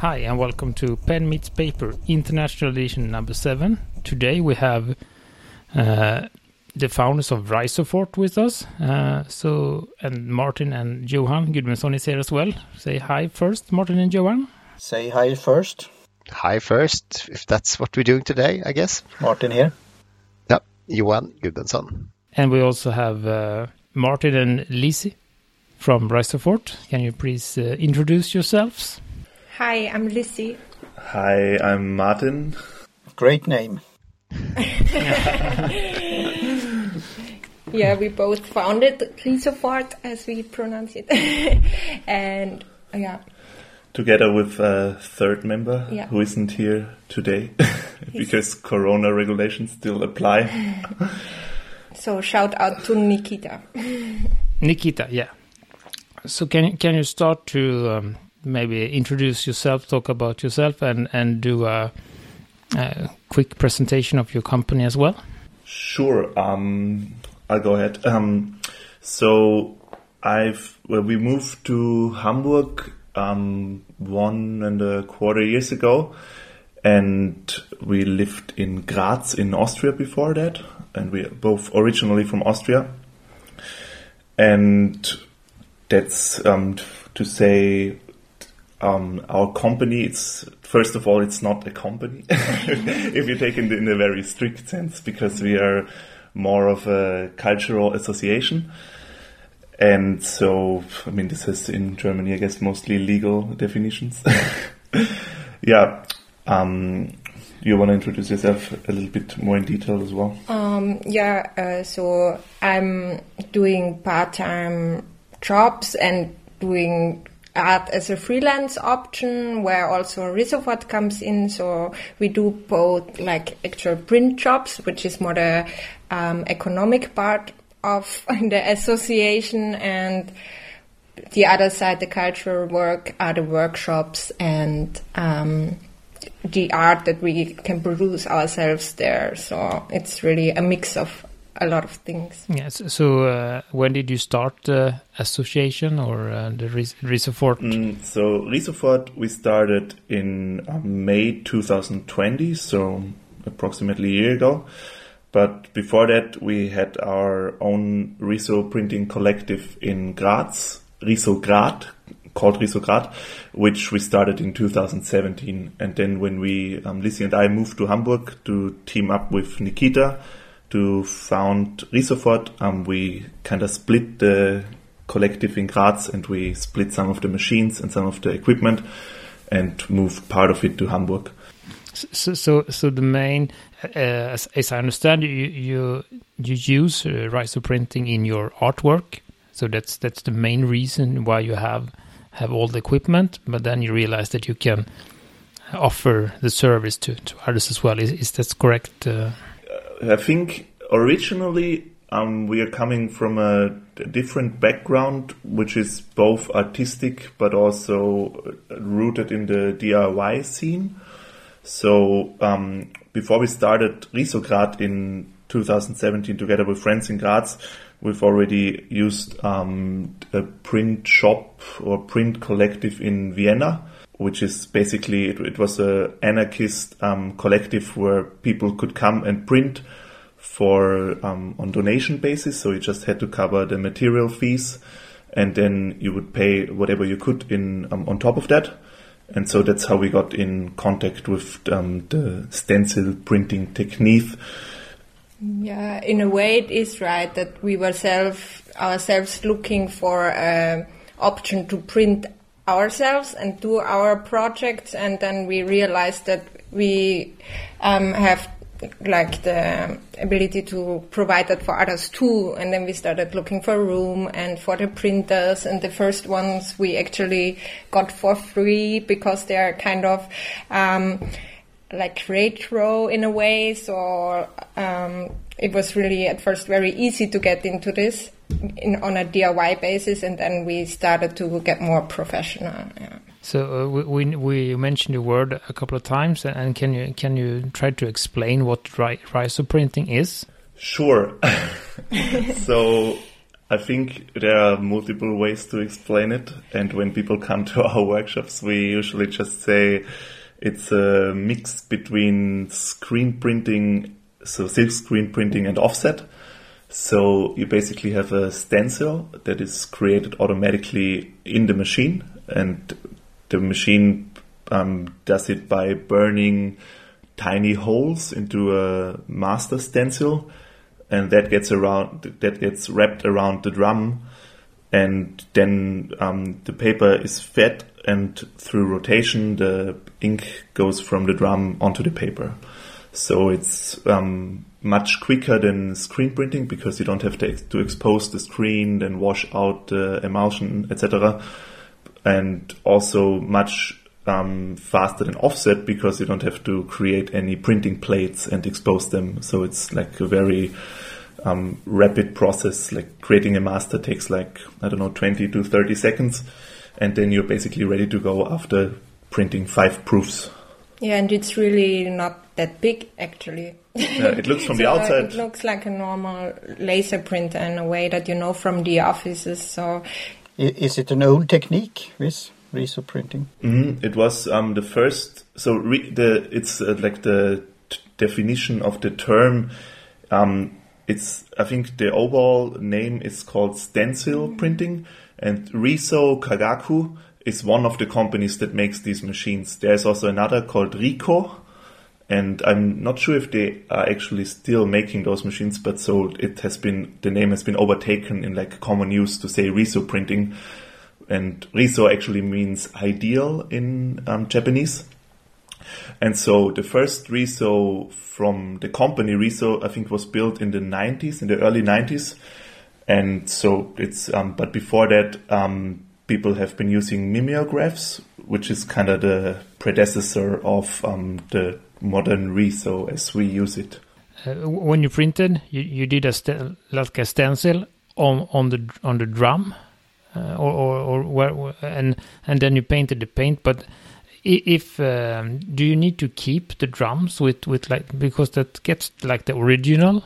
Hi, and welcome to Pen Meets Paper International Edition number seven. Today we have uh, the founders of Risofort with us. Uh, so, and Martin and Johan Gudmundsson is here as well. Say hi first, Martin and Johan. Say hi first. Hi first, if that's what we're doing today, I guess. Martin here. Yeah, Johan Gudmundsson. And we also have uh, Martin and Lizzie from Risofort. Can you please uh, introduce yourselves? Hi, I'm Lizzie. Hi, I'm Martin. Great name. yeah, we both founded Risofort, as we pronounce it. and yeah. Together with a third member Yeah. who isn't here today because corona regulations still apply. So shout out to Nikita. Nikita, yeah. So can you- can you start to um, maybe introduce yourself, talk about yourself, and and do a, a quick presentation of your company as well? Sure. Um, I'll go ahead. Um, so I've well, we moved to Hamburg um, one and a quarter years ago, and we lived in Graz in Austria before that, and we are both originally from Austria, and that's um, to say um, our company it's first of all it's not a company. If you take it in a very strict sense because we are more of a cultural association. And so i mean this is in germany i guess mostly legal definitions. Yeah um, you want to introduce yourself a little bit more in detail as well? Um, yeah, uh, so I'm doing part time jobs and doing art as a freelance option where also Risofort comes in. So we do both like actual print jobs, which is more the um, economic part of the association and the other side, the cultural work, are the workshops and um, the art that we can produce ourselves there. So it's really a mix of a lot of things. Yes. So uh, when did you start the association or uh, the Ris- Risofort? Mm, so Risofort we started in um, May 2020, so approximately a year ago. But before that, we had our own Riso printing collective in Graz, Riso Grad, called Riso Grad, which we started in 2017. And then when we, um, Lizzie and I moved to Hamburg to team up with Nikita to found Risofort, um, we kind of split the collective in Graz and we split some of the machines and some of the equipment and moved part of it to Hamburg. So, so, so the main, uh, as, as I understand, you you you use uh, Riso printing in your artwork. So that's that's the main reason why you have have all the equipment. But then you realize that you can offer the service to, to others as well. Is, is that correct? Uh, I think originally um, we are coming from a different background, which is both artistic but also rooted in the DIY scene. So um, before we started Risograd in 2017 together with friends in Graz, we've already used um, a print shop or print collective in Vienna, which is basically it, it was a anarchist um, collective where people could come and print for um, on donation basis. So you just had to cover the material fees, and then you would pay whatever you could in um, on top of that. And so that's how we got in contact with um, the stencil printing technique. Yeah, in a way, it is right that we were self ourselves looking for an option to print ourselves and do our projects, and then we realized that we um, have like the ability to provide that for others too. And then we started looking for room and for the printers. And the first ones we actually got for free because they are kind of um, like retro in a way. So um, it was really at first very easy to get into this in, on a DIY basis, and then we started to get more professional. Yeah. so uh, we, we we mentioned the word a couple of times, and can you can you try to explain what ri- Riso printing is? Sure. so I think there are multiple ways to explain it. And when people come to our workshops, we usually just say it's a mix between screen printing, so silk screen printing and offset. So you basically have a stencil that is created automatically in the machine and the machine um, does it by burning tiny holes into a master stencil and that gets around that gets wrapped around the drum and then um, the paper is fed and through rotation the ink goes from the drum onto the paper. So it's um, much quicker than screen printing because you don't have to, ex- to expose the screen then wash out the emulsion etc and also much um, faster than offset because you don't have to create any printing plates and expose them. So it's like a very um, rapid process. Like creating a master takes like, I don't know, 20 to 30 seconds. And then you're basically ready to go after printing five proofs. Yeah, and it's really not that big actually. Yeah, it looks from the So, uh, outside. It looks like a normal laser printer in a way that you know from the offices. So Is it an old technique, this riso printing? Mhm, It was um, the first. So re, the it's uh, like the t- definition of the term. Um, it's I think the overall name is called stencil printing, and Riso Kagaku is one of the companies that makes these machines. There's also another called Ricoh, and I'm not sure if they are actually still making those machines, but so it has been the name has been overtaken in like common use to say Riso printing, and Riso actually means ideal in um, Japanese. And so the first Riso from the company Riso, I think, was built in the 90s, in the early 90s. And so it's, um, but before that, um, people have been using mimeographs, which is kind of the predecessor of um, the modern Riso as we use it. Uh, when you printed, you, you did a st- like a stencil on on the on the drum, uh, or, or or where and and then you painted the paint. But if um, do you need to keep the drums with with like because that gets like the original,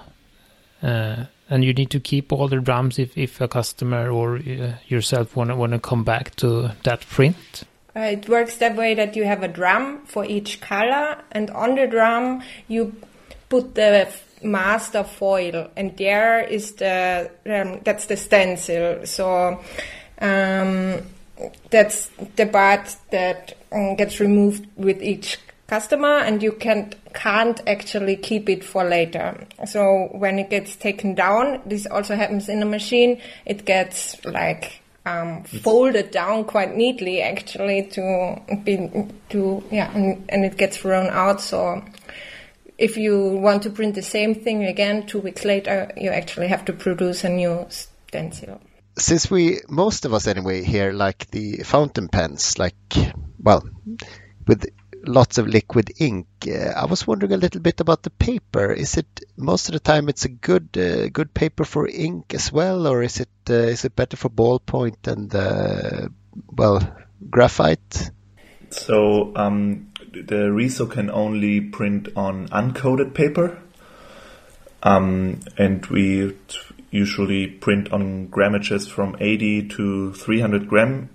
uh, and you need to keep all the drums if if a customer or uh, yourself wanna wanna come back to that print. Uh, it works that way that you have a drum for each color, and on the drum you put the master foil, and there is the um, that's the stencil. So um, that's the part that um, gets removed with each customer, and you can can't actually keep it for later. So when it gets taken down, this also happens in a machine. It gets like um, folded down quite neatly actually to be to yeah and, and it gets thrown out. So if you want to print the same thing again two weeks later you actually have to produce a new stencil. Since we, most of us anyway, here like the fountain pens, like, well, with lots of liquid ink. Uh, I was wondering a little bit about the paper. Is it most of the time it's a good uh, good paper for ink as well, or is it uh, is it better for ballpoint and uh, well graphite? So um, the Riso can only print on uncoated paper, um, and we usually print on grammages from 80 to 300 gram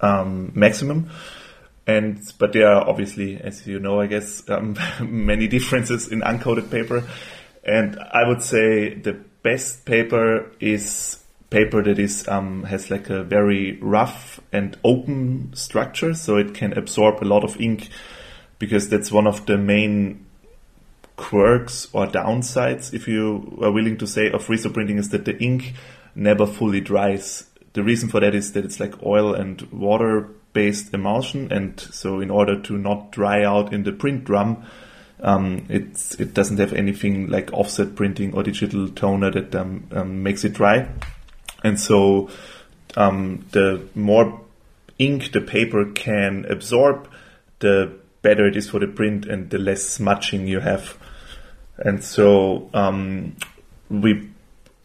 um, maximum. And but there are obviously, as you know, I guess, um, many differences in uncoated paper. And I would say the best paper is paper that is um, has like a very rough and open structure, so it can absorb a lot of ink. Because that's one of the main quirks or downsides, if you are willing to say, of Riso printing is that the ink never fully dries. The reason for that is that it's like oil and water based emulsion, and so in order to not dry out in the print drum, um, it doesn't have anything like offset printing or digital toner that um, um, makes it dry, and so um, the more ink the paper can absorb, the better it is for the print and the less smudging you have. And so um, we,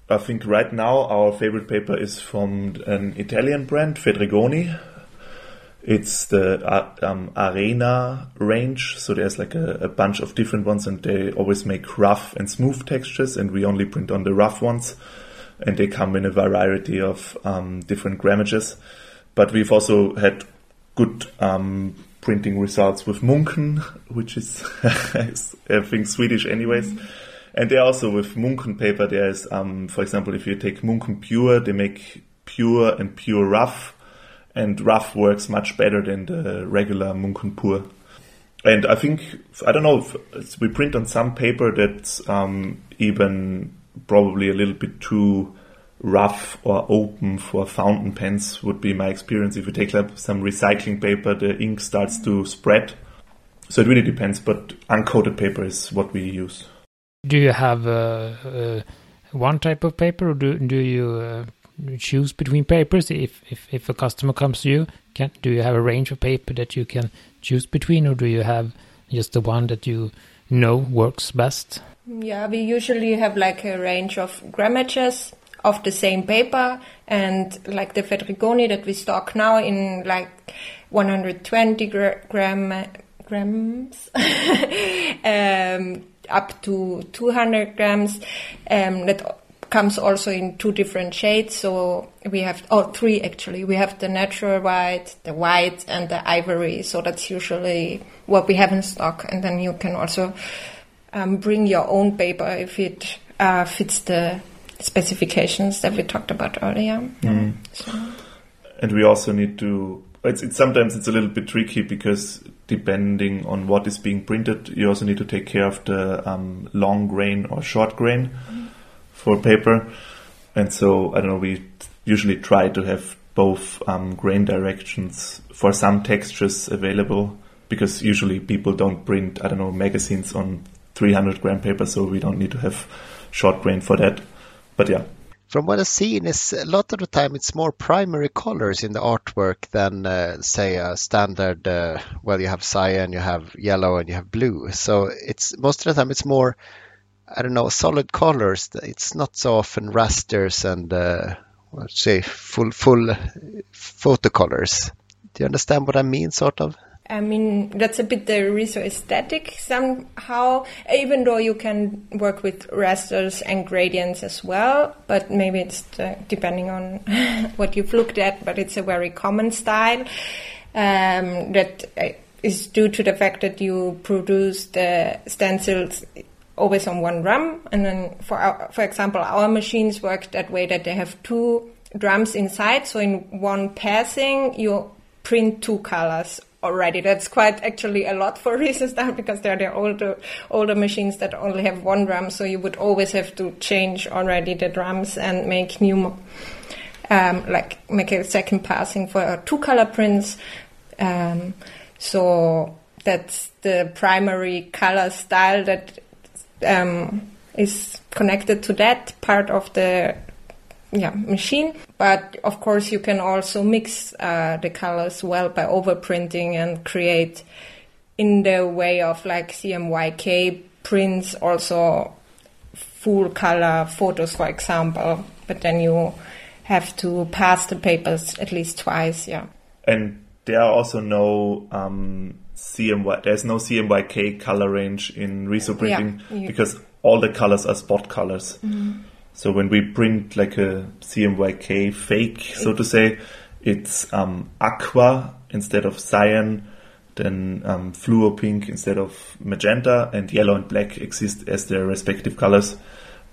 I think right now our favorite paper is from an Italian brand, Fedrigoni. It's the uh, um, Arena range, so there's like a, a bunch of different ones, and they always make rough and smooth textures, and we only print on the rough ones. and they come in a variety of um, different grammages. But we've also had good um, printing results with Munken, which is I think Swedish anyways. And they also with Munken paper. There's, um, for example, if you take Munken Pure, they make pure and pure rough, and rough works much better than the regular Munken Pure. And I think I don't know if we print on some paper that's um, even probably a little bit too rough or open for fountain pens would be my experience. If you take like some recycling paper, the ink starts to spread. So it really depends, but uncoated paper is what we use. Do you have uh, uh, one type of paper, or do do you uh, choose between papers? If, if if a customer comes to you, can do you have a range of paper that you can choose between, or do you have just the one that you know works best? Yeah, we usually have like a range of grammages of the same paper and like the Fedrigoni that we stock now in like 120 gra- gram grams um, up to 200 grams um, that comes also in two different shades so we have oh three actually we have the natural white the white and the ivory so that's usually what we have in stock and then you can also um, bring your own paper if it uh, fits the specifications that we talked about earlier. Mm. So. And we also need to. It's, it's sometimes it's a little bit tricky because depending on what is being printed, you also need to take care of the um, long grain or short grain mm. For paper. And so I don't know. We usually try to have both um, grain directions for some textures available because usually people don't print I don't know magazines on 300 gram paper, so we don't need to have short grain for that but yeah. From what I've seen, is a lot of the time it's more primary colors in the artwork than, uh, say, a standard. Uh, well, you have cyan, you have yellow, and you have blue. So it's most of the time it's more, I don't know, solid colors. It's not so often rasters and uh, let's say full full photo colors. Do you understand what I mean, sort of? I mean, that's a bit the Riso aesthetic somehow, even though you can work with rasters and gradients as well, but maybe it's the, depending on what you've looked at, but it's a very common style um, that uh, is due to the fact that you produce the stencils always on one drum. And then, for, our, for example, our machines work that way that they have two drums inside, so in one passing, you print two colors already. That's quite actually a lot for reasons style because they're the older older machines that only have one drum, so you would always have to change already the drums and make new, um, like make a second passing for two color prints. Um, so that's the primary color style that um, is connected to that part of the yeah machine. But of course you can also mix uh, the colors well by overprinting and create in the way of like CMYK prints also full color photos for example. But then you have to pass the papers at least twice yeah. And there are also no um, CMY there's no CMYK color range in Riso printing yeah, because all the colors are spot colors mm-hmm. So when we print like a CMYK fake, so to say, it's um, aqua instead of cyan, then um, fluo pink instead of magenta, and yellow and black exist as their respective colors.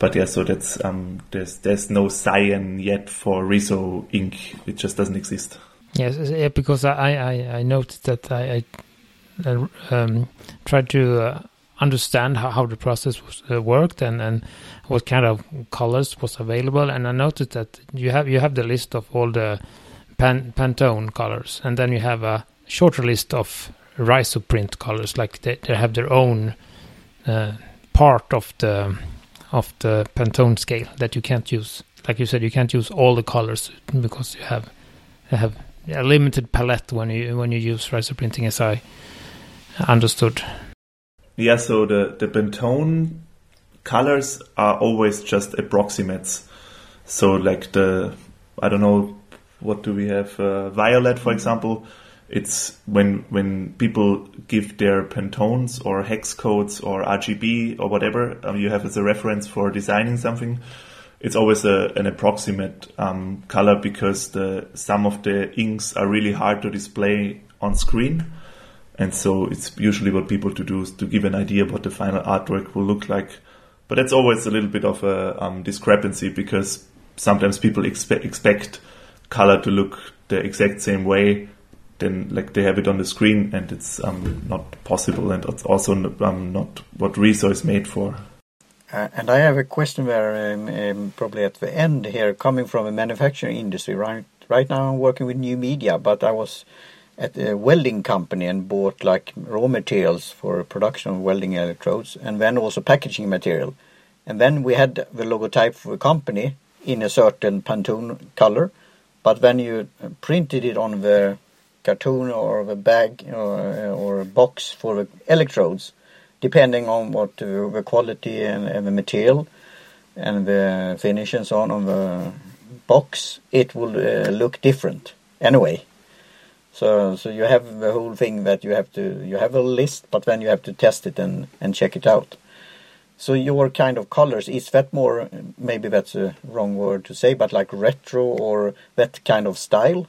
But yeah, so that's um, there's there's no cyan yet for Riso ink. It just doesn't exist. Yes, because I I, I noticed that I, I um, tried to uh, understand how, how the process was, uh, worked and, and what kind of colors was available. And I noticed that you have you have the list of all the pan, Pantone colors, and then you have a shorter list of Risoprint colors. Like they, they have their own uh, part of the of the Pantone scale that you can't use. Like you said, you can't use all the colors because you have you have a limited palette when you when you use Risoprinting, as I understood. Yeah, so the, the Pantone colors are always just approximates. So like the, I don't know, what do we have? Uh, violet, for example. It's when when people give their Pantones or hex codes or RGB or whatever um, you have as a reference for designing something. it's always a, an approximate um, color because the some of the inks are really hard to display on screen, and so it's usually what people to do is to give an idea what the final artwork will look like. But that's always a little bit of a um, discrepancy because sometimes people expe- expect color to look the exact same way then like they have it on the screen and it's um, not possible and it's also um, not what Riso is made for. Uh, and I have a question there, um, um, probably at the end here, coming from a manufacturing industry. Right, right now I'm working with new media, but I was at a welding company and bought like raw materials for production of welding electrodes, and then also packaging material. And then we had the logotype for the company in a certain Pantone color, but when you printed it on the cartoon or the bag or, or box for the electrodes, depending on what uh, the quality and, and, the material and the finish and so on on the box, it will uh, look different anyway. So so you have the whole thing that you have to you have a list, but then you have to test it and and check it out. So your kind of colors is that more maybe that's a wrong word to say, but like retro or that kind of style?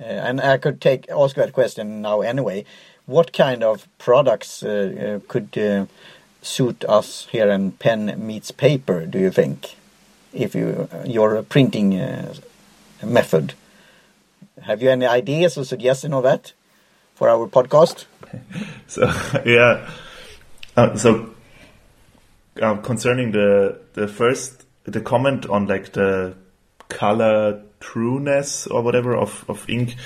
Uh, and I could take ask that question now anyway. What kind of products uh, uh, could suit us here in pen meets paper? Do you think, if you your printing method? Have you any ideas or suggestion of that for our podcast? so yeah, uh, so uh, concerning the the first the comment on like the color trueness or whatever of, of ink.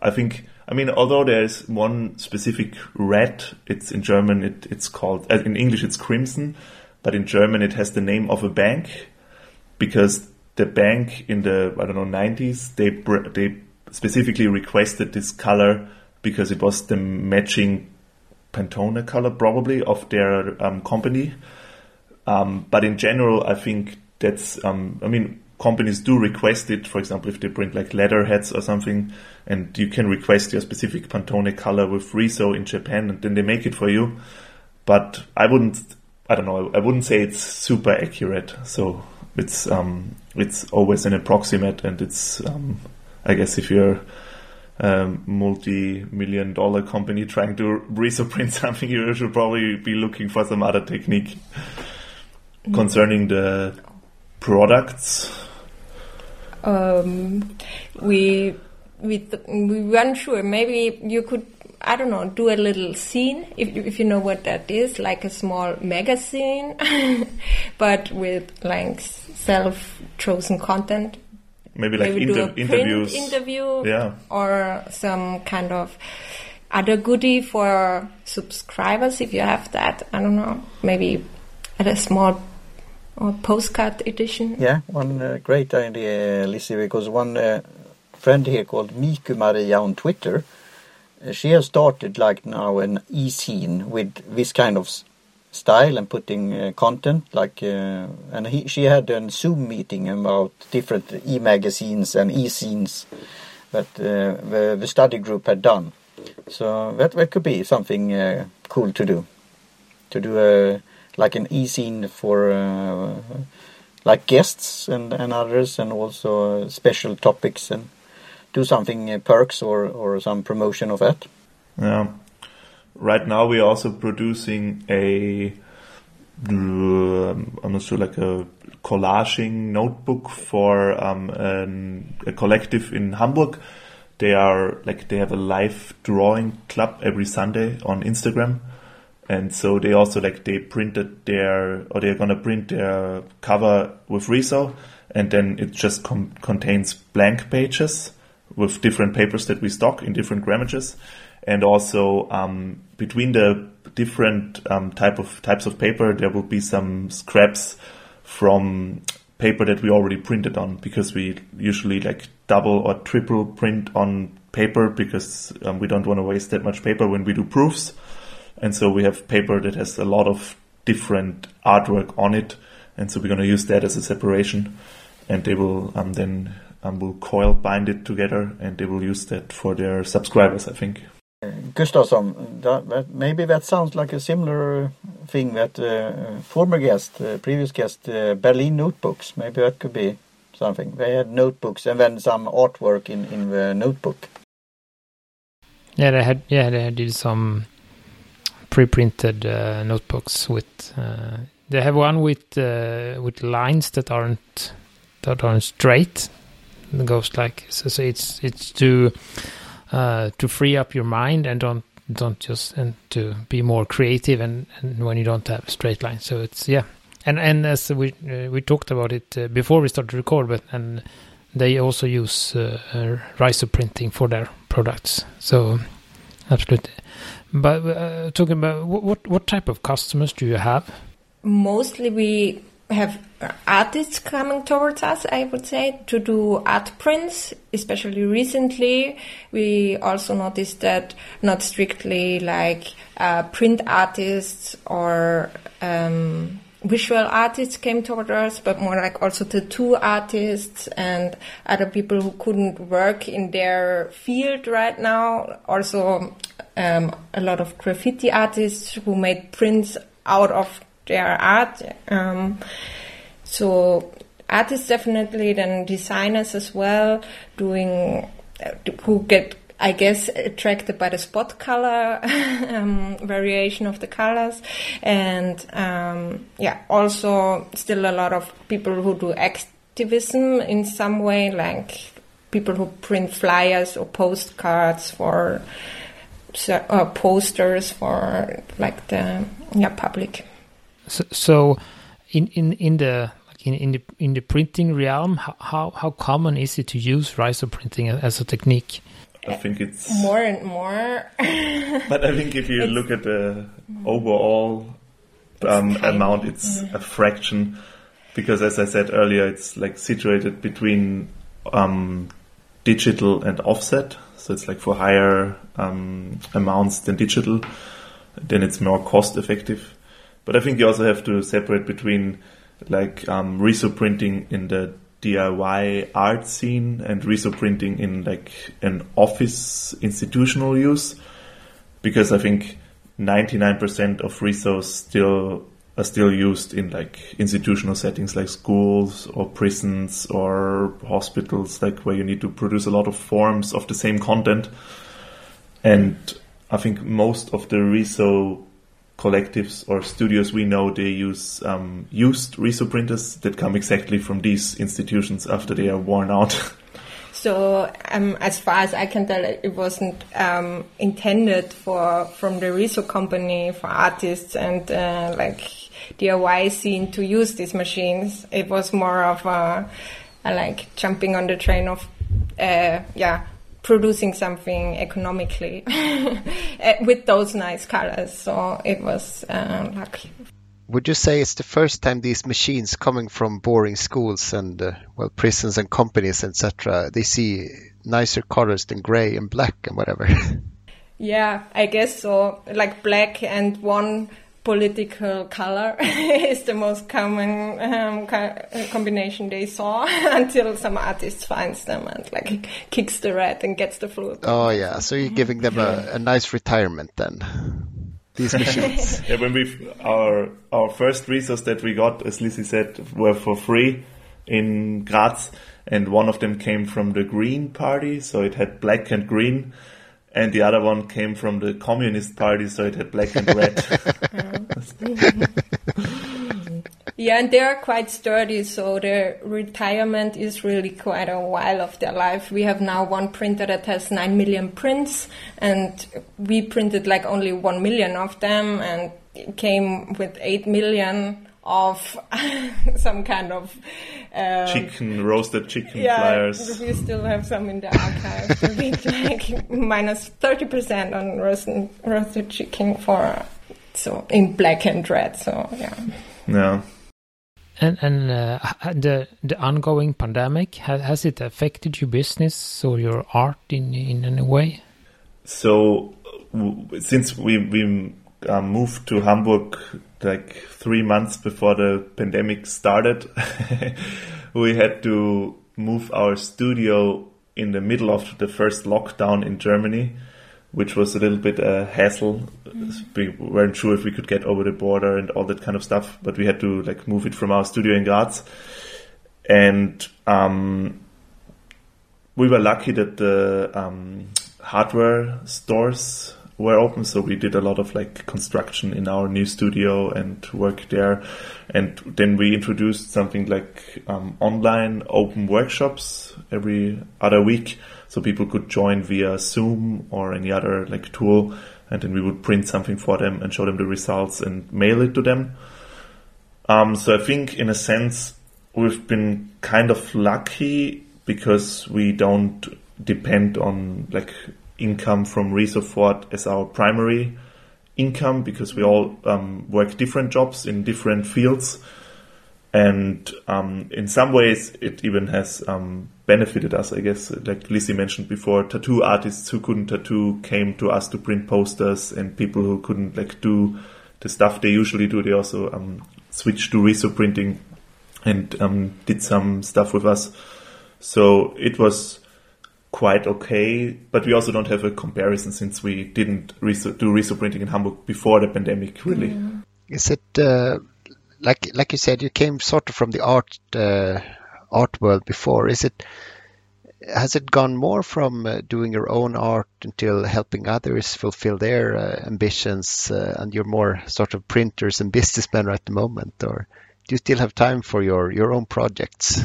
I think, I mean, although there's one specific red, it's in German, it, it's called, uh, in English it's crimson, but in German it has the name of a bank because the bank in the, I don't know, 90s, they, they specifically requested this color because it was the matching Pantone color probably of their um, company. Um, but in general, I think that's, um, I mean, companies do request it, for example, if they print like letterheads or something, and you can request your specific Pantone color with Riso in Japan, and then they make it for you. But I wouldn't, I don't know, I wouldn't say it's super accurate. So it's um, it's always an approximate, and it's um, I guess if you're a multi-million dollar company trying to Riso print something, you should probably be looking for some other technique. Mm. Concerning the products, um, we we th- we weren't sure. Maybe you could I don't know do a little zine if if you know what that is, like a small magazine, but with like self chosen content. Maybe like Maybe inter- interviews, interview, yeah, or some kind of other goodie for subscribers if you have that. I don't know. Maybe at a small or postcard edition. Yeah, one uh, great idea, Lizzie, because one uh, friend here called Miku Maria on Twitter, uh, she has started like now an e-zine with this kind of style and putting uh, content like uh, and he, she had a zoom meeting about different e-magazines and e-zines that uh, the, the study group had done so that, that could be something cool to do to do a like an e-zine for uh, like guests and, and others and also special topics and do something uh, perks or, or some promotion of that. Yeah. Right now we're also producing a I'm not sure like a collaging notebook for um, an, a collective in Hamburg. They are like they have a live drawing club every Sunday on Instagram. And so they also like they printed their or they're gonna print their cover with Riso, and then it just com- contains blank pages with different papers that we stock in different grammages, and also um, between the different um, type of types of paper, there will be some scraps from paper that we already printed on because we usually like double or triple print on paper because um, we don't want to waste that much paper when we do proofs. And so we have paper that has a lot of different artwork on it. And so we're going to use that as a separation. And they will um, then um, will coil bind it together and they will use that for their subscribers, I think. Gustafsson, that, maybe that sounds like a similar thing that uh, former guest, uh, previous guest, uh, Berlin Notebooks, maybe that could be something. They had notebooks and then some artwork in, in the notebook. Yeah, they had yeah they did some pre-printed uh, notebooks with. Uh, they have one with uh, with lines that aren't that aren't straight. It goes like so. so it's it's to uh, to free up your mind and don't don't just and to be more creative and, and when you don't have straight lines. So it's yeah, and and as we uh, we talked about it uh, before we started to record, but and they also use uh, uh, riso printing for their products. So absolutely. But uh, talking about what what type of customers do you have? Mostly we have artists coming towards us, I would say, to do art prints, especially recently. We also noticed that not strictly like uh, print artists or um, visual artists came toward us, but more like also tattoo artists and other people who couldn't work in their field right now. Also, um, a lot of graffiti artists who made prints out of their art. Um, so artists definitely, then designers as well, doing who get I guess attracted by the spot color um, variation of the colors, and um, yeah, also still a lot of people who do activism in some way, like people who print flyers or postcards for uh, posters for like the yeah public. So, so in in in the in, in the in the printing realm, how how common is it to use riso printing as a technique? I think it's more and more. but I think if you look at the overall um, amount, it's yeah. a fraction. Because as I said earlier, it's like situated between um, digital and offset. So it's like for higher um, amounts than digital, then it's more cost effective. But I think you also have to separate between like um, riso printing in the DIY art scene and riso printing in like an office institutional use. Because I think 99% of risos still are still used in like institutional settings like schools or prisons or hospitals like where you need to produce a lot of forms of the same content. And I think most of the riso collectives or studios we know they use um, used riso printers that come exactly from these institutions after they are worn out. So, um, as far as I can tell, it wasn't um, intended for from the riso company for artists and uh, like DIY scene to use these machines. It was more of a, a like jumping on the train of, uh, yeah, producing something economically eh, with those nice colors. So it was uh, lucky. Would you say it's the first time these machines coming from boring schools and uh, well prisons and companies etc. They see nicer colors than gray and black and whatever. yeah, I guess so. Like black and one political color is the most common um, co- combination they saw until some artist finds them and like kicks the red and gets the flute. Oh yeah, so you're giving them a, a nice retirement then. These machines. yeah, when we our our first resource that we got, as Lizzie said, were for free in Graz, and one of them came from the Green Party, so it had black and green and the other one came from the Communist Party, so it had black and red. yeah, and they are quite sturdy, so their retirement is really quite a while of their life. We have now one printer that has 9 million prints, and we printed like only 1 million of them, and came with 8 million of some kind of um, chicken roasted chicken yeah, flyers. We still have some in the archive. like minus thirty percent on roasted roasted chicken for so in black and red. So yeah. Yeah. And and uh, the the ongoing pandemic has, has it affected your business or your art in in any way? So since we we um, moved to Hamburg like three months before the pandemic started, we had to move our studio in the middle of the first lockdown in Germany. which was a little bit a hassle. We weren't sure if we could get over the border and all that kind of stuff, but we had to like move it from our studio in Graz. And um, we were lucky that the um, hardware stores were open, so we did a lot of like construction in our new studio and work there. And then we introduced something like um, online open workshops every other week, so people could join via Zoom or any other like tool, and then we would print something for them and show them the results and mail it to them. Um, so I think, in a sense, we've been kind of lucky because we don't depend on like income from Risofort as our primary income because we all um, work different jobs in different fields. And um, in some ways, it even has um, benefited us, I guess. Like Lizzie mentioned before, tattoo artists who couldn't tattoo came to us to print posters, and people who couldn't like do the stuff they usually do, they also um, switched to riso printing and um, did some stuff with us. So it was quite okay, but we also don't have a comparison since we didn't do riso printing in Hamburg before the pandemic, really. Is it uh, like like you said, you came sort of from the art uh, art world before? Is it has it gone more from uh, doing your own art until helping others fulfill their uh, ambitions, uh, and you're more sort of printers and businessmen at the moment, or do you still have time for your your own projects?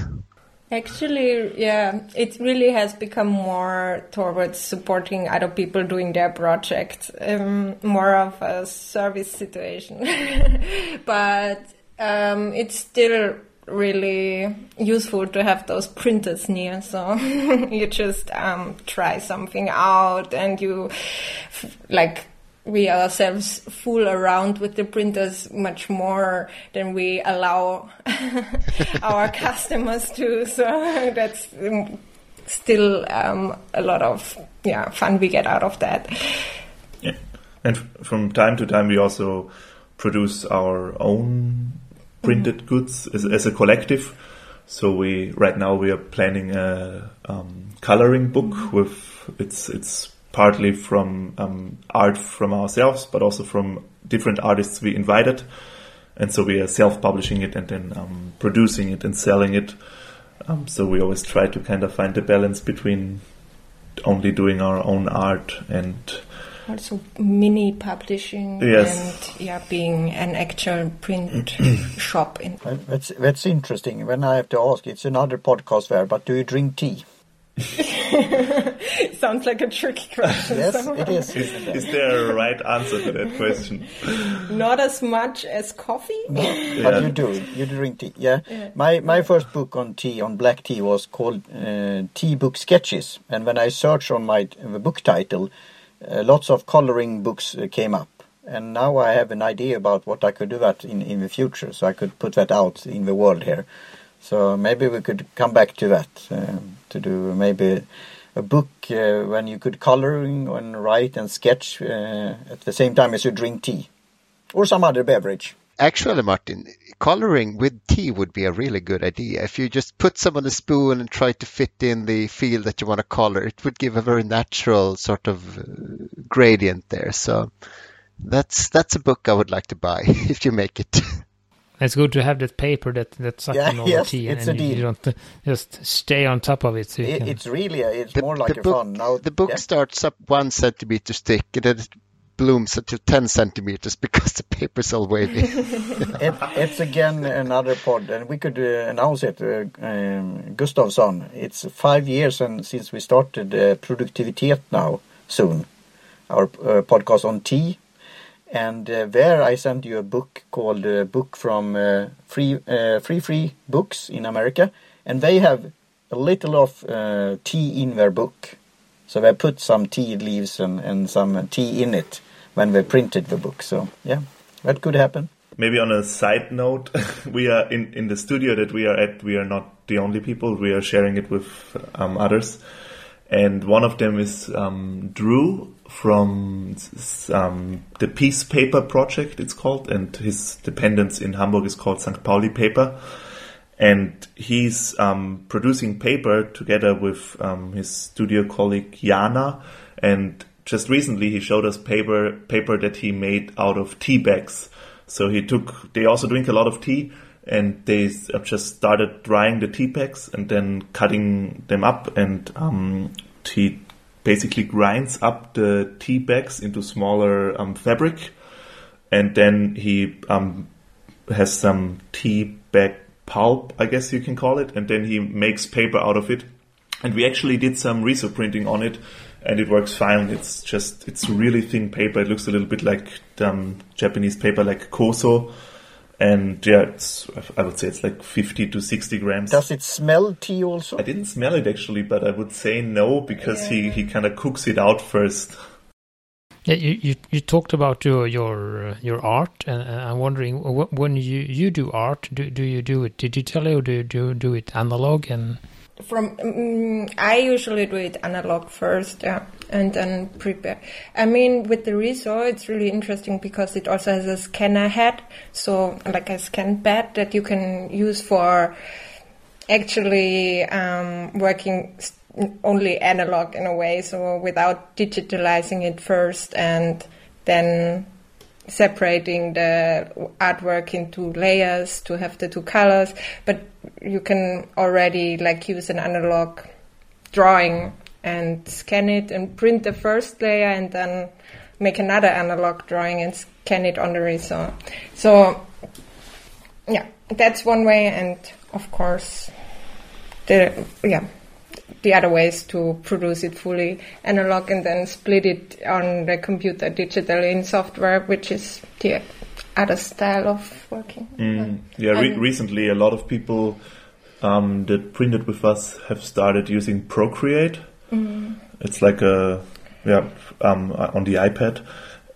Actually, yeah, it really has become more towards supporting other people doing their project, um, more of a service situation. but um, it's still really useful to have those printers near. So you just um, try something out and you like we ourselves fool around with the printers much more than we allow our customers to. So that's um, still um, a lot of yeah fun we get out of that. Yeah, and from time to time we also produce our own printed mm-hmm. goods as, as, a collective. So we right now we are planning a um, coloring book mm-hmm. with it's it's partly from um, art from ourselves, but also from different artists we invited. And so we are self-publishing it and then um, producing it and selling it. Um, so we always try to kind of find the balance between only doing our own art and also mini publishing yes. and yeah being an actual print shop in that's that's interesting when i have to ask it's another podcast there but do you drink tea Sounds like a tricky question. yes, it is. Is, is, there a right answer to that question? Not as much as coffee. No, yeah. but you do. You drink tea. Yeah. yeah. My my first book on tea, on black tea, was called uh, Tea Book Sketches. And when I searched on my uh, book title, uh, lots of coloring books uh, came up. And now I have an idea about what I could do that in, in the future. So I could put that out in the world here. So maybe we could come back to that. Um, to do maybe a book uh, when you could coloring and write and sketch uh, at the same time as you drink tea or some other beverage. Actually, Martin, coloring with tea would be a really good idea. If you just put some on a spoon and try to fit in the field that you want to color, it would give a very natural sort of uh, gradient there. So that's that's a book I would like to buy if you make it. It's good to have that paper that that sucks yeah, all yes, the tea, and, and you, you, don't just stay on top of it. So it, can... It's really a, it's the, more like a book, fun. Now, the book yeah. starts up one centimeter thick, and then it blooms until ten centimeters because the paper's all wavy. it, it's again another pod, and we could uh, announce it. Uh, um, Gustavsson, it's five years and since we started uh, Produktivitet now soon, our uh, podcast on tea and uh, there I sent you a book called uh, book from uh, free uh, free free books in America. And they have a little of uh, tea in their book. So they put some tea leaves and, and some tea in it when they printed the book. So yeah that could happen. Maybe on a side note we are in, in the studio that we are at we are not the only people. We are sharing it with um, others and one of them is um, Drew from um, the Peace Paper Project, it's called, and his dependence in Hamburg is called St. Pauli Paper. And he's um, producing paper together with um, his studio colleague Jana. And just recently he showed us paper paper that he made out of tea bags. So he took. They also drink a lot of tea, and they just started drying the tea bags and then cutting them up, and um, he basically grinds up the tea bags into smaller um, fabric, and then he um, has some tea bag pulp, I guess you can call it, and then he makes paper out of it. And we actually did some riso printing on it, and it works fine. It's just it's really thin paper. It looks a little bit like um, Japanese paper, like koso. And yeah, it's, I would say it's like 50 to 60 grams. Does it smell tea also? I didn't smell it actually, but I would say no because yeah. he, he kind of cooks it out first. Yeah, you, you, you talked about your your uh, your art, and I'm wondering when you, you do art, do do you do it digitally or do you do, do it analog? And from um, I usually do it analog first, yeah, and then prepare. I mean, with the Riso, it's really interesting because it also has a scanner head, so like a scan pad that you can use for actually um, working only analog in a way, so without digitalizing it first and then separating the artwork into layers to have the two colors. But you can already like use an analog drawing and scan it and print the first layer and then make another analog drawing and scan it on the Riso. So yeah, that's one way and of course the yeah the other ways to produce it fully analog and then split it on the computer digitally in software, which is the other style of working. Mm. Yeah, re- recently a lot of people um, that printed with us have started using Procreate. Mm. It's like a yeah um, on the iPad,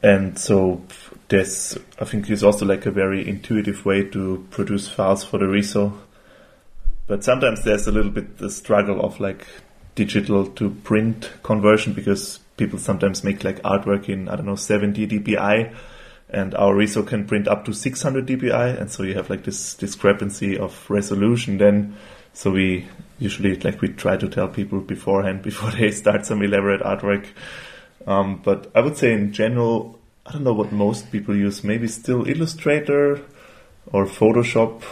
and so there's I think it's also like a very intuitive way to produce files for the Riso. but sometimes there's a little bit the struggle of like digital to print conversion because people sometimes make like artwork in I don't know 70 dpi and our Riso can print up to 600 dpi and so you have like this discrepancy of resolution then so we usually like we try to tell people beforehand before they start some elaborate artwork um, but I would say in general I don't know what most people use maybe still Illustrator or Photoshop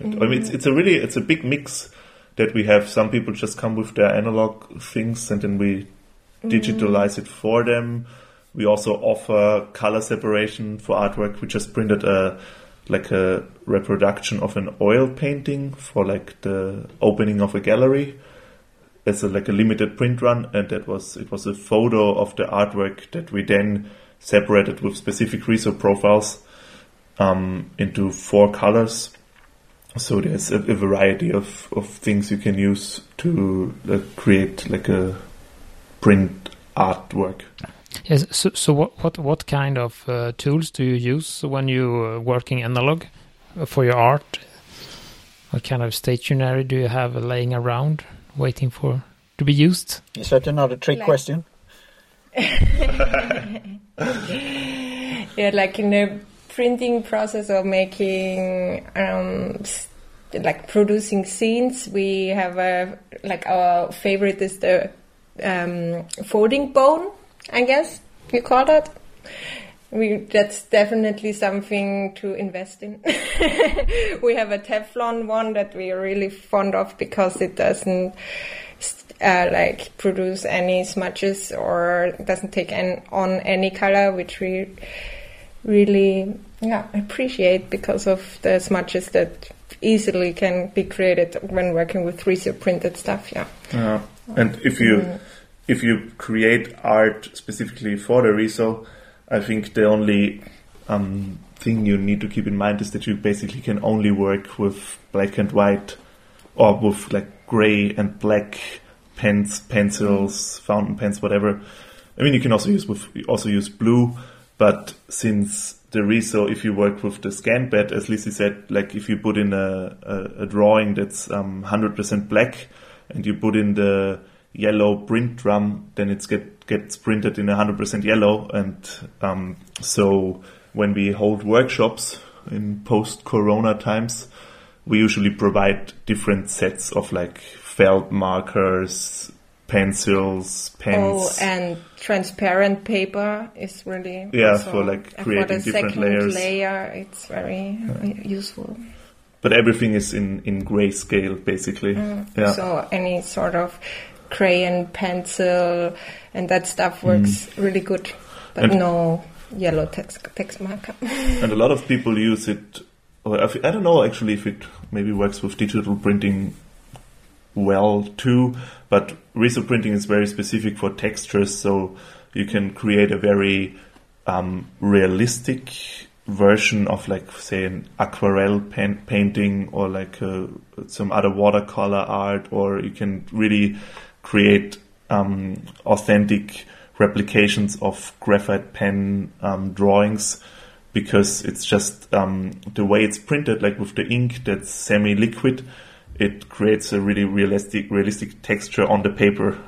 Mm-hmm. I mean, it's, it's a really, it's a big mix that we have. Some people just come with their analog things and then we mm-hmm. digitalize it for them. We also offer color separation for artwork. We just printed a, like a reproduction of an oil painting for like the opening of a gallery as a, like a limited print run and that was it was a photo of the artwork that we then separated with specific Riso profiles um, into four colors so there's a, a, variety of, of things you can use to uh, create like a print artwork. Yes. So, so what what what kind of uh, tools do you use when you are working analog for your art? What kind of stationery do you have laying around, waiting for to be used? Is that another trick like question? yeah, like in the printing process of making um, like producing zines we have a like our favorite is the um, folding bone i guess you call that we that's definitely something to invest in we have a teflon one that we are really fond of because it doesn't uh, like produce any smudges or doesn't take an, on any color which we really yeah appreciate because of the smudges that easily can be created when working with 3D printed stuff. Yeah. Yeah. And if you mm. If you create art specifically for the Riso, I think the only um, thing you need to keep in mind is that you basically can only work with black and white or with like gray and black pens, pencils, fountain pens, whatever. I mean, you can also use with also use blue, but since the Riso, if you work with the scan pad, as Lizzie said, like if you put in a, a, a drawing that's um, 100% black and you put in the yellow print drum, then it get gets printed in 100% yellow. And um, so when we hold workshops in post-Corona times, we usually provide different sets of like felt markers, pencils, pens. Oh, and transparent paper is really Yeah, also- for, like, creating for the different second layers. layer. It's very uh, useful. but everything is in in grayscale basically. Yeah. So any sort of crayon, pencil, and that stuff works really good, but Mm. And- no yellow text text marker. and a lot of people use it. Or I don't know actually if it maybe works with digital printing well too, but Riso printing is very specific for textures, so you can create a very um, realistic version of like say an aquarelle painting or like uh, some other watercolor art, or you can really create um, authentic replications of graphite pen um, drawings because it's just um, the way it's printed, like with the ink that's semi-liquid, it creates a really realistic, realistic texture on the paper.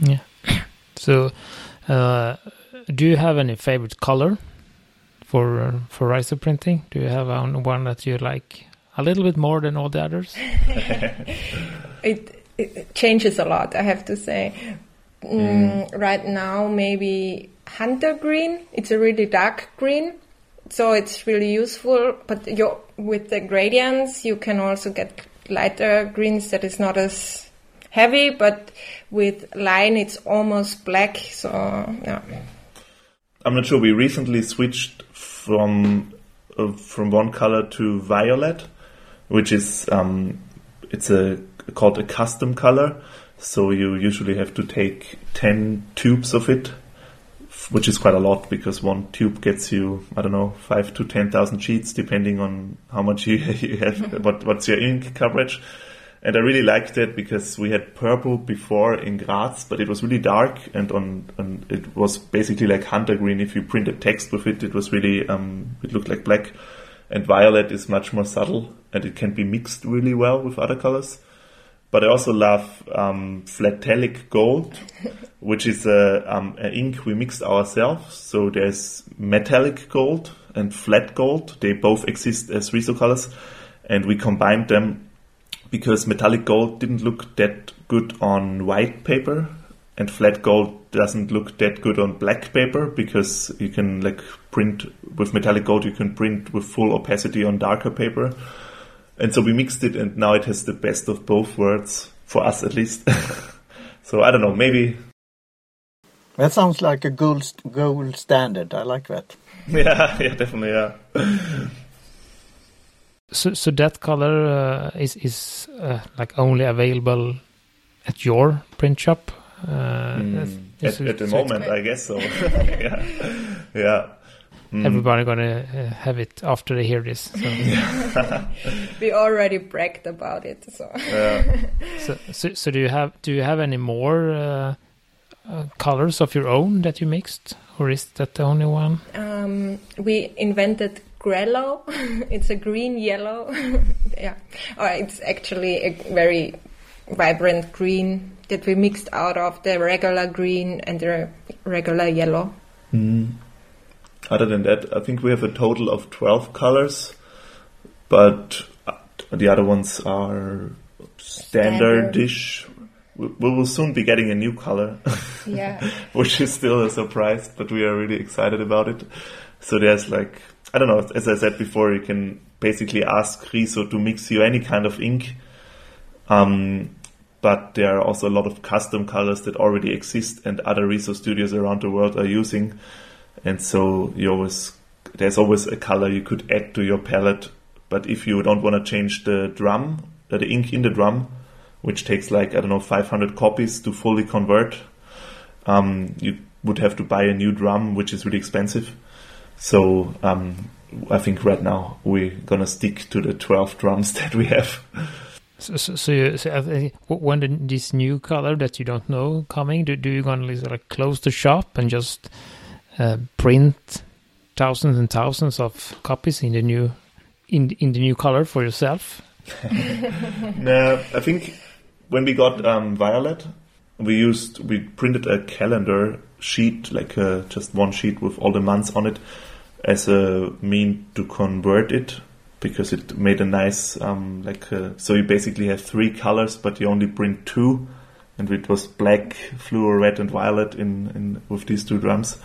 Yeah. So, uh, do you have any favorite color for uh, for Riso printing? Do you have one, one that you like a little bit more than all the others? it, it changes a lot, I have to say. Mm, Right now, maybe hunter green. It's a really dark green, so it's really useful. But with the gradients, you can also get lighter greens that is not as heavy. But with line, it's almost black. So yeah. I'm not sure. We recently switched from uh, from one color to violet, which is um, it's a called a custom color. So you usually have to take ten tubes of it, which is quite a lot because one tube gets you I don't know five to ten thousand sheets depending on how much you, you have what what's your ink coverage. And I really liked it because we had purple before in Graz, but it was really dark and on, and it was basically like hunter green. If you printed text with it, it was really, um, it looked like black. And violet is much more subtle and it can be mixed really well with other colors. But I also love um, Flatelic Gold, which is a, um, a ink we mixed ourselves. So there's metallic gold and flat gold. They both exist as Riso colors, and we combined them because metallic gold didn't look that good on white paper, and flat gold doesn't look that good on black paper because you can like print with metallic gold. You can print with full opacity on darker paper. And so we mixed it, and now it has the best of both worlds for us, at least. so I don't know, maybe. That sounds like a gold gold standard. I like that. Yeah, yeah, definitely, yeah. So, so that color uh, is is uh, like only available at your print shop. Uh, Mm, at, at the so moment, I guess so. yeah, yeah. Mm. everybody gonna uh, have it after they hear this. So, We already bragged about it. So Yeah. so, so, so do you have do you have any more uh, uh, colors of your own that you mixed, or is that the only one? um, we invented Grello. it's a green yellow. yeah, or it's actually a very vibrant green that we mixed out of the regular green and the regular yellow. Other than that, I think we have a total of 12 colors, but the other ones are standardish. We we will soon be getting a new color, Yeah. which is still a surprise, but we are really excited about it. So there's like, I don't know, as I said before, you can basically ask Riso to mix you any kind of ink. Um, but there are also a lot of custom colors that already exist and other Riso studios around the world are using. And so you always, there's always a color you could add to your palette. But if you don't want to change the drum, uh, the ink in the drum, which takes like, I don't know, 500 copies to fully convert, um, you would have to buy a new drum, which is really expensive. So, um, I think right now we're gonna stick to the 12 drums that we have. So, so, so, you, so think when this new color that you don't know coming, do, do you gonna like close the shop and just uh, print thousands and thousands of copies in the new in in the new color for yourself? No, I think when we got um, Violet, we used we printed a calendar sheet, like uh, just one sheet with all the months on it, as a mean to convert it because it made a nice um, like uh, so you basically have three colors, but you only print two and it was black, fluor, red, and violet in, in with these two drums.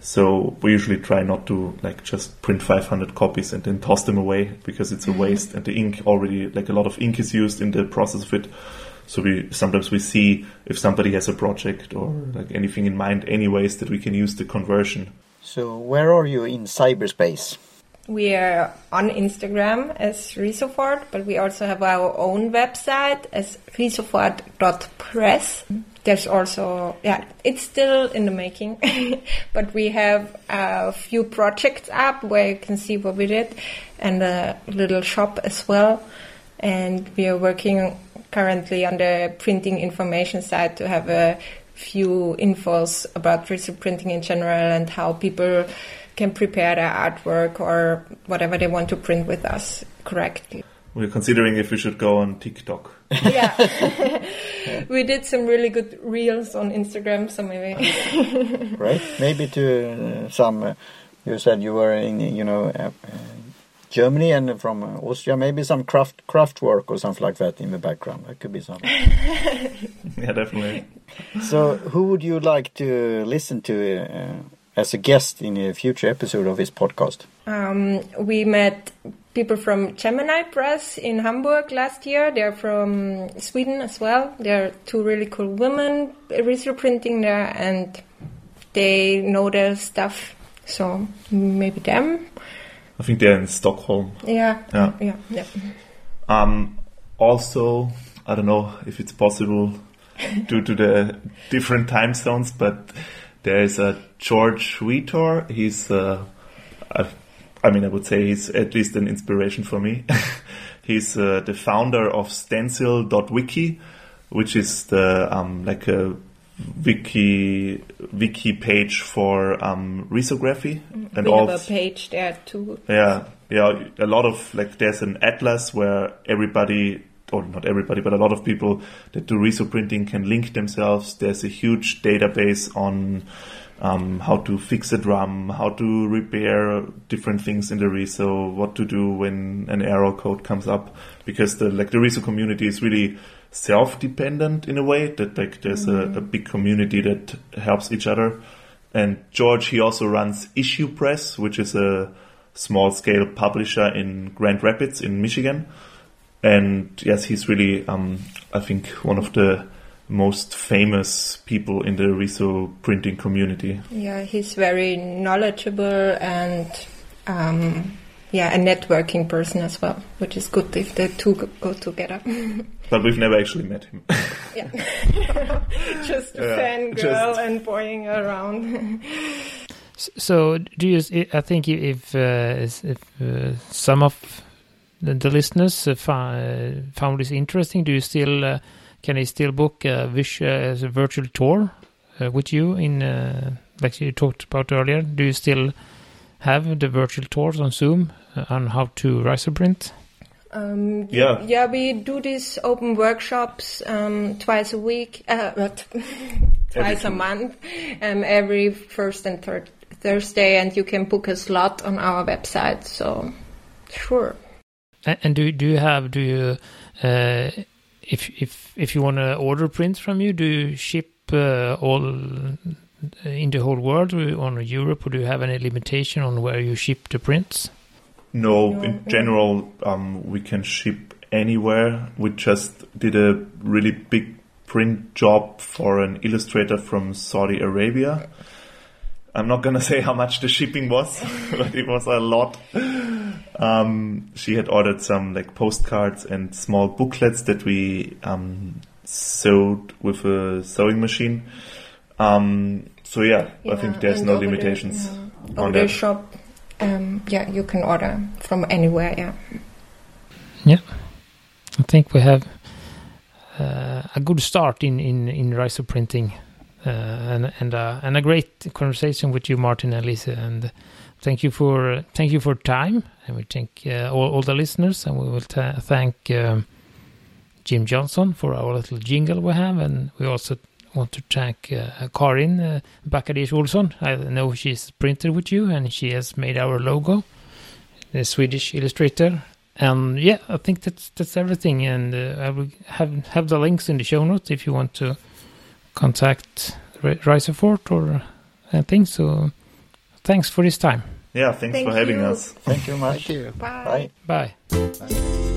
So we usually try not to like just print 500 copies and then toss them away because it's a Mm-hmm. waste and the ink already like a lot of ink is used in the process of it. So we sometimes we see if somebody has a project or like anything in mind, any ways that we can use the conversion. So where are you in cyberspace? We are on Instagram as Risofort, but we also have our own website as risofort.press. There's also, yeah, it's still in the making, but we have a few projects up where you can see what we did and a little shop as well. And we are working currently on the printing information side to have a few infos about 3D printing in general and how people can prepare their artwork or whatever they want to print with us correctly. We're considering if we should go on TikTok. Yeah. we did some really good reels on Instagram, so maybe. right? Maybe to uh, some. Uh, you said you were in, you know, uh, uh, Germany and from uh, Austria. Maybe some craft craft work or something like that in the background. That could be something. yeah, definitely. so, who would you like to listen to uh, as a guest in a future episode of this podcast? Um, we met people from Gemini Press in Hamburg last year. They're from Sweden as well. They're two really cool women research printing there, and they know their stuff. So maybe them. I think they're in Stockholm. Yeah. Yeah. Yeah. yeah. Um, also, I don't know if it's possible due to the different time zones, but there is a George Wietor. He's, uh, I, I mean, I would say he's at least an inspiration for me. he's uh, the founder of Stencil.wiki, which is the um, like a wiki wiki page for um, risography and we all have a page there too. yeah, yeah, a lot of like there's an atlas where everybody, or not everybody, but a lot of people that do Riso printing can link themselves. There's a huge database on um, how to fix a drum, how to repair different things in the Riso, what to do when an error code comes up, because the like the Riso community is really self-dependent in a way that like there's a, a big community that helps each other. And George, he also runs Issue Press, which is a small scale publisher in Grand Rapids in Michigan. And yes, he's really, um, I think, one of the most famous people in the Riso printing community. Yeah, he's very knowledgeable and um, yeah, a networking person as well, which is good if the two go- go together. But we've never actually met him. yeah, just a Yeah, fangirl just- and boying around. So, do you? I think if uh, if uh, some of the, the listeners uh, fi- uh, found this interesting, do you still uh, can they still book a, vis- uh, as a virtual tour uh, with you in uh, like you talked about earlier? Do you still have the virtual tours on Zoom uh, on how to print? Um, Yeah. yeah, we do these open workshops um, twice a week, uh, twice a month, um, every first and third Thursday, and you can book a slot on our website. So, sure. And do do you have do you uh, if if if you want to order prints from you, do you ship uh, all in the whole world or on Europe, or do you have any limitation on where you ship the prints? No, No. in general, um, we can ship anywhere. We just did a really big print job for an illustrator from Saudi Arabia. I'm not gonna say how much the shipping was, but it was a lot. Um, she had ordered some like postcards and small booklets that we um, sewed with a sewing machine. Um, so yeah, I think there's no over the- limitations yeah, on the that. shop, um, yeah, you can order from anywhere. Yeah. yeah. I think we have uh, a good start in in in Riso printing, uh, and and uh, and a great conversation with you, Martin and Lisa. And thank you for thank you for time, and we thank uh, all, all the listeners, and we will thank um, Jim Johnson for our little jingle we have, and we also want to thank uh, Karin uh, Bakadish. I know she's printed with you, and she has made our logo, the Swedish illustrator. And yeah, I think that's that's everything. And uh, I will have have the links in the show notes if you want to contact Risofort or anything. So thanks for this time. Yeah, thanks Thank for having you. us. Thank you much. Thank you. Bye. Bye. Bye.